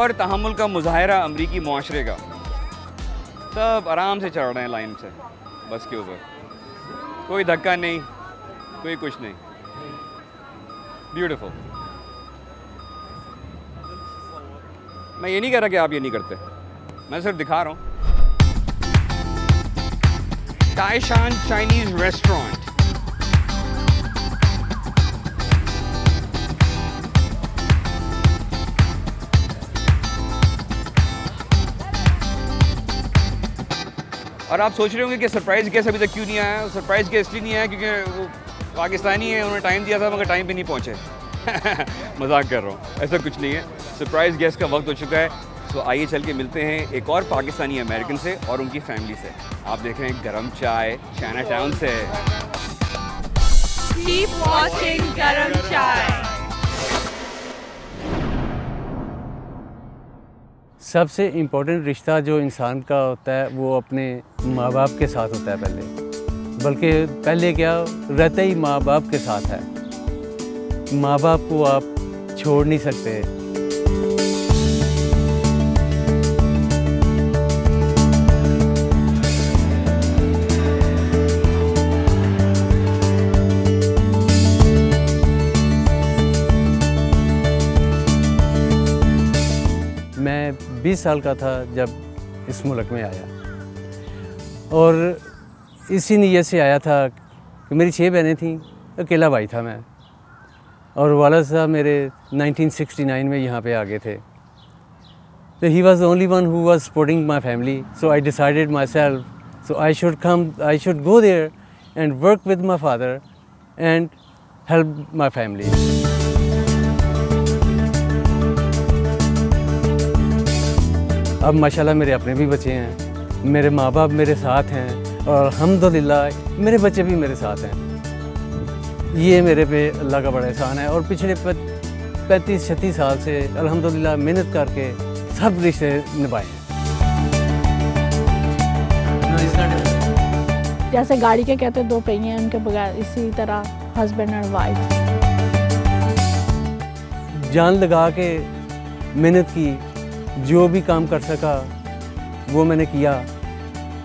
اور تحمل کا مظاہرہ امریکی معاشرے کا۔ سب آرام سے چڑھ رہے ہیں لائن سے، بس کے اوپر۔ کوئی دھکا نہیں، کوئی کچھ نہیں۔ بیوٹیفل میں یہ نہیں کہہ رہا کہ آپ یہ نہیں کرتے۔ میں صرف دکھا رہا ہوں۔ تائشان چائنیز ریسٹورانٹ اور آپ سوچ رہے ہوں گے کہ سرپرائز گیس ابھی تک کیوں نہیں آیا؟ سرپرائز گیس لیے نہیں آیا کیونکہ وہ پاکستانی ہے انہوں نے ٹائم دیا تھا مگر ٹائم پہ نہیں پہنچے۔ مذاق کر رہا ہوں۔ ایسا کچھ نہیں ہے۔ سرپرائز گیس کا وقت ہو چکا ہے۔ تو آئیے چل کے ملتے ہیں ایک اور پاکستانی امریکن سے اور ان کی فیملی سے۔ آپ دیکھ رہے ہیں گرم چائے چائنا ٹاؤن سے سب سے امپورٹنٹ رشتہ جو انسان کا ہوتا ہے، وہ اپنے ماں باپ کے ساتھ ہوتا ہے پہلے۔ بلکہ پہلے کیا رہتا ہی ماں باپ کے ساتھ ہے۔ ماں باپ کو آپ چھوڑ نہیں سکتے۔ بیس سال کا تھا جب اس ملک میں آیا۔ اور اسی نیت سے آیا تھا کہ میری چھ بہنیں تھیں، اکیلا بھائی تھا میں۔ اور والد صاحب میرے نائنٹین سکسٹی نائن میں یہاں پہ آگے تھے۔ تو he was only one who was supporting my family, so I decided myself. So I should come, I should go there and work with my father and help my family. اب ماشاءاللہ میرے اپنے بھی بچے ہیں میرے ماں باپ میرے ساتھ ہیں اور الحمدللہ میرے بچے بھی میرے ساتھ ہیں۔ یہ میرے پہ اللہ کا بڑا احسان ہے اور پچھلے پینتیس چھتیس سال سے الحمدللہ محنت کر کے سب رشتے نبھائے ہیں۔ جیسے گاڑی کے کہتے دو پہیے ہیں ان کے بغیر اسی طرح ہسبینڈ اینڈ وائف جان لگا کے محنت کی جو بھی کام کر سکا، وہ میں نے کیا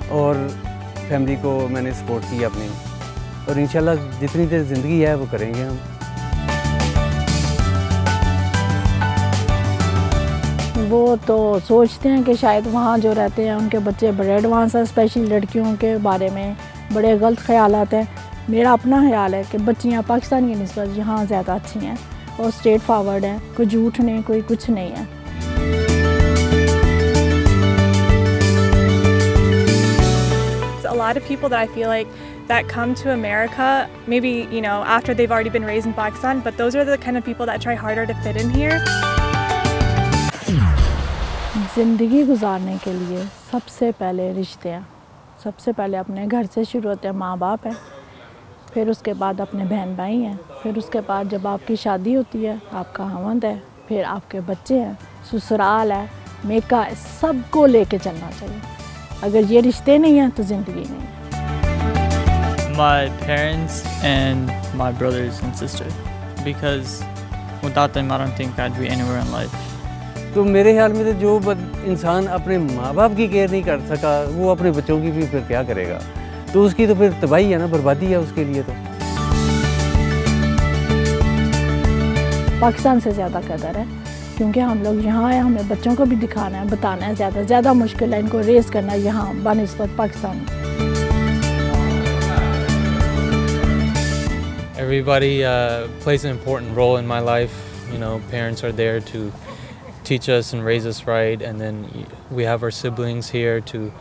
اور فیملی کو میں نے سپورٹ کی اپنی۔ اور انشاءاللہ جتنی دیر زندگی ہے، وہ کریں گے ہم۔ وہ تو سوچتے ہیں کہ شاید وہاں جو رہتے ہیں، ان کے بچے بڑے ایڈوانس ہیں اسپیشلی لڑکیوں کے بارے میں بڑے غلط خیالات ہیں۔ میرا اپنا خیال ہے کہ بچیاں پاکستان کی نسبت یہاں زیادہ اچھی ہیں اور اسٹریٹ فارورڈ ہیں۔ کوئی جھوٹ نہیں، کوئی کچھ نہیں ہے۔ Lot of people that I feel like that come to America, maybe, you know, after they've already been raised in Pakistan, but those are the kind of people that try harder to fit in here. زندگی گزارنے کے لیے سب سے پہلے رشتے ہیں۔ سب سے پہلے اپنے گھر سے شروع ہوتے ہیں ماں باپ ہیں۔ پھر اس کے بعد اپنے بہن بھائی ہیں۔ پھر اس کے بعد جب آپ کی شادی ہوتی ہے آپ کا ہمند ہے۔ پھر آپ کے بچے ہیں سسرال ہے میکا ہے سب کو لے کے چلنا چاہیے۔ اگر یہ رشتے نہیں ہیں تو زندگی نہیں ہے۔ My parents and my brothers and sister because without them I don't think I'd be anywhere in life. تو میرے خیال میں تو جو انسان اپنے ماں باپ کی کیئر نہیں کر سکا وہ اپنے بچوں کی بھی پھر کیا کرے گا؟ تو اس کی تو پھر تباہی ہے نا بربادی ہے اس کے لیے تو۔ پاکستان سے زیادہ قدر ہے۔ کیونکہ ہم لوگ یہاں ہیں ہمیں بچوں کو بھی دکھانا ہے بتانا ہے زیادہ زیادہ مشکل ہے ان کو ریز کرنا یہاں بنسبت پاکستان میں Everybody uh, plays an important role in my life. You know, parents are there to teach us and raise us right, and then y- we have our siblings here to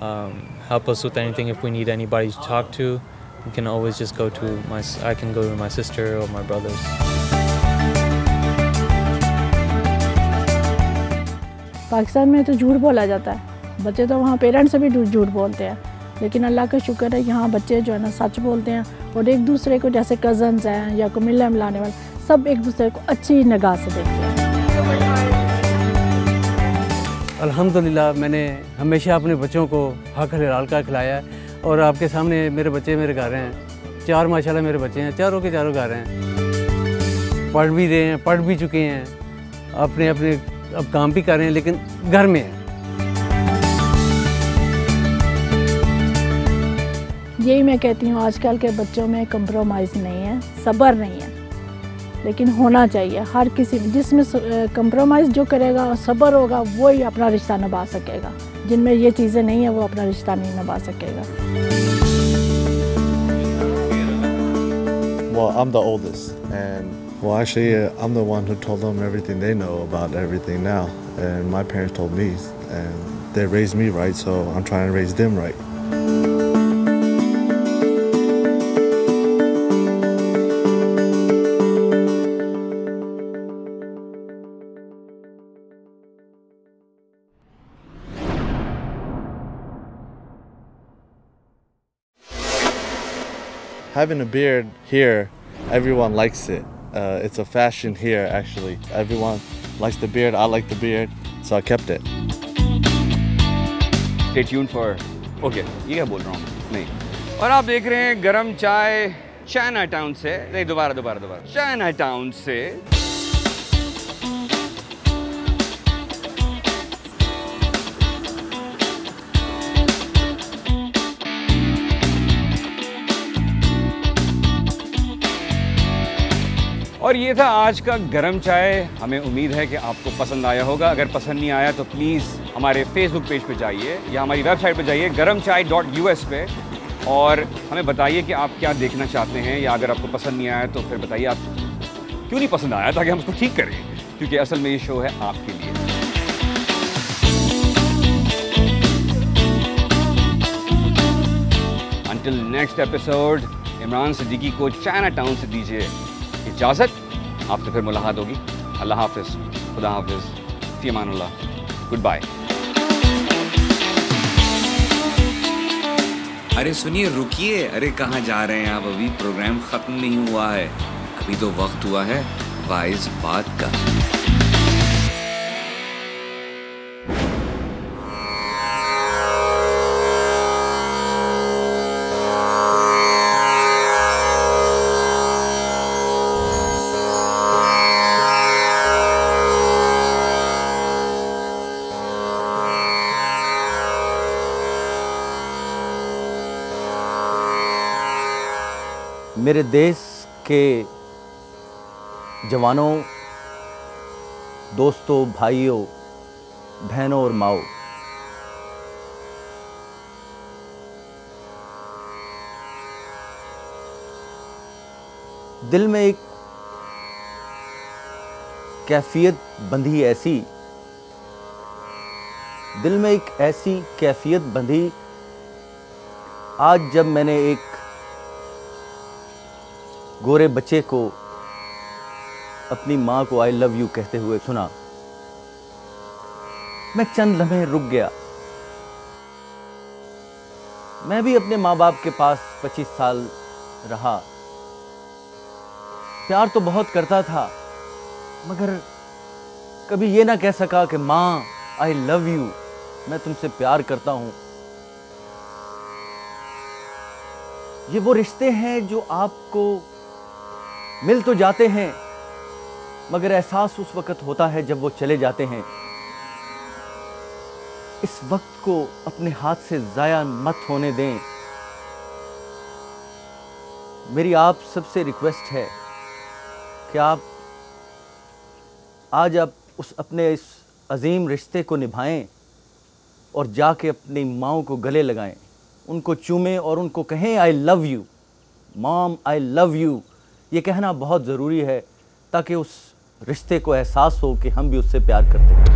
um, help us with anything. If we need anybody to talk to, we can always just go to my. s- I can go to my sister or my brothers. Pakistan میں تو جھوٹ بولا جاتا ہے۔ بچے تو وہاں parents سے بھی جھوٹ جھوٹ بولتے ہیں۔ لیکن اللہ کا شکر ہے، یہاں بچے جو ہے نا سچ بولتے ہیں اور ایک دوسرے کو جیسے کزنز ہیں یا کو ملنے ملانے والے، سب ایک دوسرے کو اچھی نگاہ سے دیکھتے ہیں۔ الحمدللہ، میں نے ہمیشہ اپنے بچوں کو حق حلال کا کھلایا ہے اور آپ کے سامنے میرے بچے میرے گھر ہیں۔ چار ماشاءاللہ میرے بچے ہیں، چاروں کے چاروں گھر ہیں۔ پڑھ بھی رہے ہیں، پڑھ بھی چکے ہیں۔ اپنے اپنے اب کام بھی کر رہے ہیں لیکن گھر میں ہیں۔ یہی میں کہتی ہوں آج کل کے بچوں میں کمپرومائز نہیں ہے صبر نہیں ہے لیکن ہونا چاہیے۔ ہر کسی جس میں کمپرومائز جو کرے گا صبر ہوگا وہی اپنا رشتہ نبھا سکے گا۔ جن میں یہ چیزیں نہیں ہیں وہ اپنا رشتہ نہیں نبھا سکے گا۔ Well, I'm the oldest, and well, actually, uh, I'm the one who told them everything they know about everything now. And my parents told me, and they raised me right, so I'm trying to raise them right. Having a beard here, everyone likes it. Uh, it's a fashion here, actually. Everyone likes the beard. I like the beard, so I kept it. Stay tuned for. Okay یہ کیا بول رہا ہوں نہیں اور آپ دیکھ رہے ہیں گرم چائے چائنا ٹاؤن سے نہیں دوبارہ دوبارہ دوبارہ چائنا ٹاؤن سے اور یہ تھا آج کا گرم چائے۔ ہمیں امید ہے کہ آپ کو پسند آیا ہوگا۔ اگر پسند نہیں آیا تو پلیز ہمارے فیس بک پیج پہ جائیے یا ہماری ویب سائٹ پہ جائیے گرم چائے ڈاٹ یو ایس پہ۔ اور ہمیں بتائیے کہ آپ کیا دیکھنا چاہتے ہیں یا اگر آپ کو پسند نہیں آیا تو پھر بتائیے آپ کیوں نہیں پسند آیا تاکہ ہم اس کو ٹھیک کریں؟ کیونکہ اصل میں یہ شو ہے آپ کے لیے۔ Until next episode Imran Siddiqui کو چائنا ٹاؤن سے دیجیے اجازت، آپ سے پھر ملاقات ہوگی۔ اللہ حافظ، خدا حافظ۔ فی امان اللہ۔ گڈ بائے ارے سنیے، رکیے۔ ارے، کہاں جا رہے ہیں آپ؟ ابھی پروگرام ختم نہیں ہوا ہے۔ ابھی تو وقت ہوا ہے وائز بات کا۔ میرے دیس کے جوانوں، دوستوں، بھائیوں، بہنوں اور ماؤں۔ دل میں ایک کیفیت بندھی ایسی، دل میں ایک ایسی کیفیت بندھی، آج جب میں نے ایک گورے بچے کو اپنی ماں کو آئی لو یو کہتے ہوئے سنا۔ میں چند لمحے رک گیا۔ میں بھی اپنے ماں باپ کے پاس پچیس سال رہا۔ پیار تو بہت کرتا تھا، مگر کبھی یہ نہ کہہ سکا کہ ماں آئی لو یو میں تم سے پیار کرتا ہوں۔ یہ وہ رشتے ہیں جو آپ کو مل تو جاتے ہیں، مگر احساس اس وقت ہوتا ہے جب وہ چلے جاتے ہیں۔ اس وقت کو اپنے ہاتھ سے ضائع مت ہونے دیں۔ میری آپ سب سے ریکویسٹ ہے کہ آپ آج آپ اس اپنے اس عظیم رشتے کو نبھائیں اور جا کے اپنی ماؤں کو گلے لگائیں۔ ان کو چومیں اور ان کو کہیں آئی لو یو مام آئی لو یو یہ کہنا بہت ضروری ہے تاکہ اس رشتے کو احساس ہو کہ ہم بھی اس سے پیار کرتے ہیں۔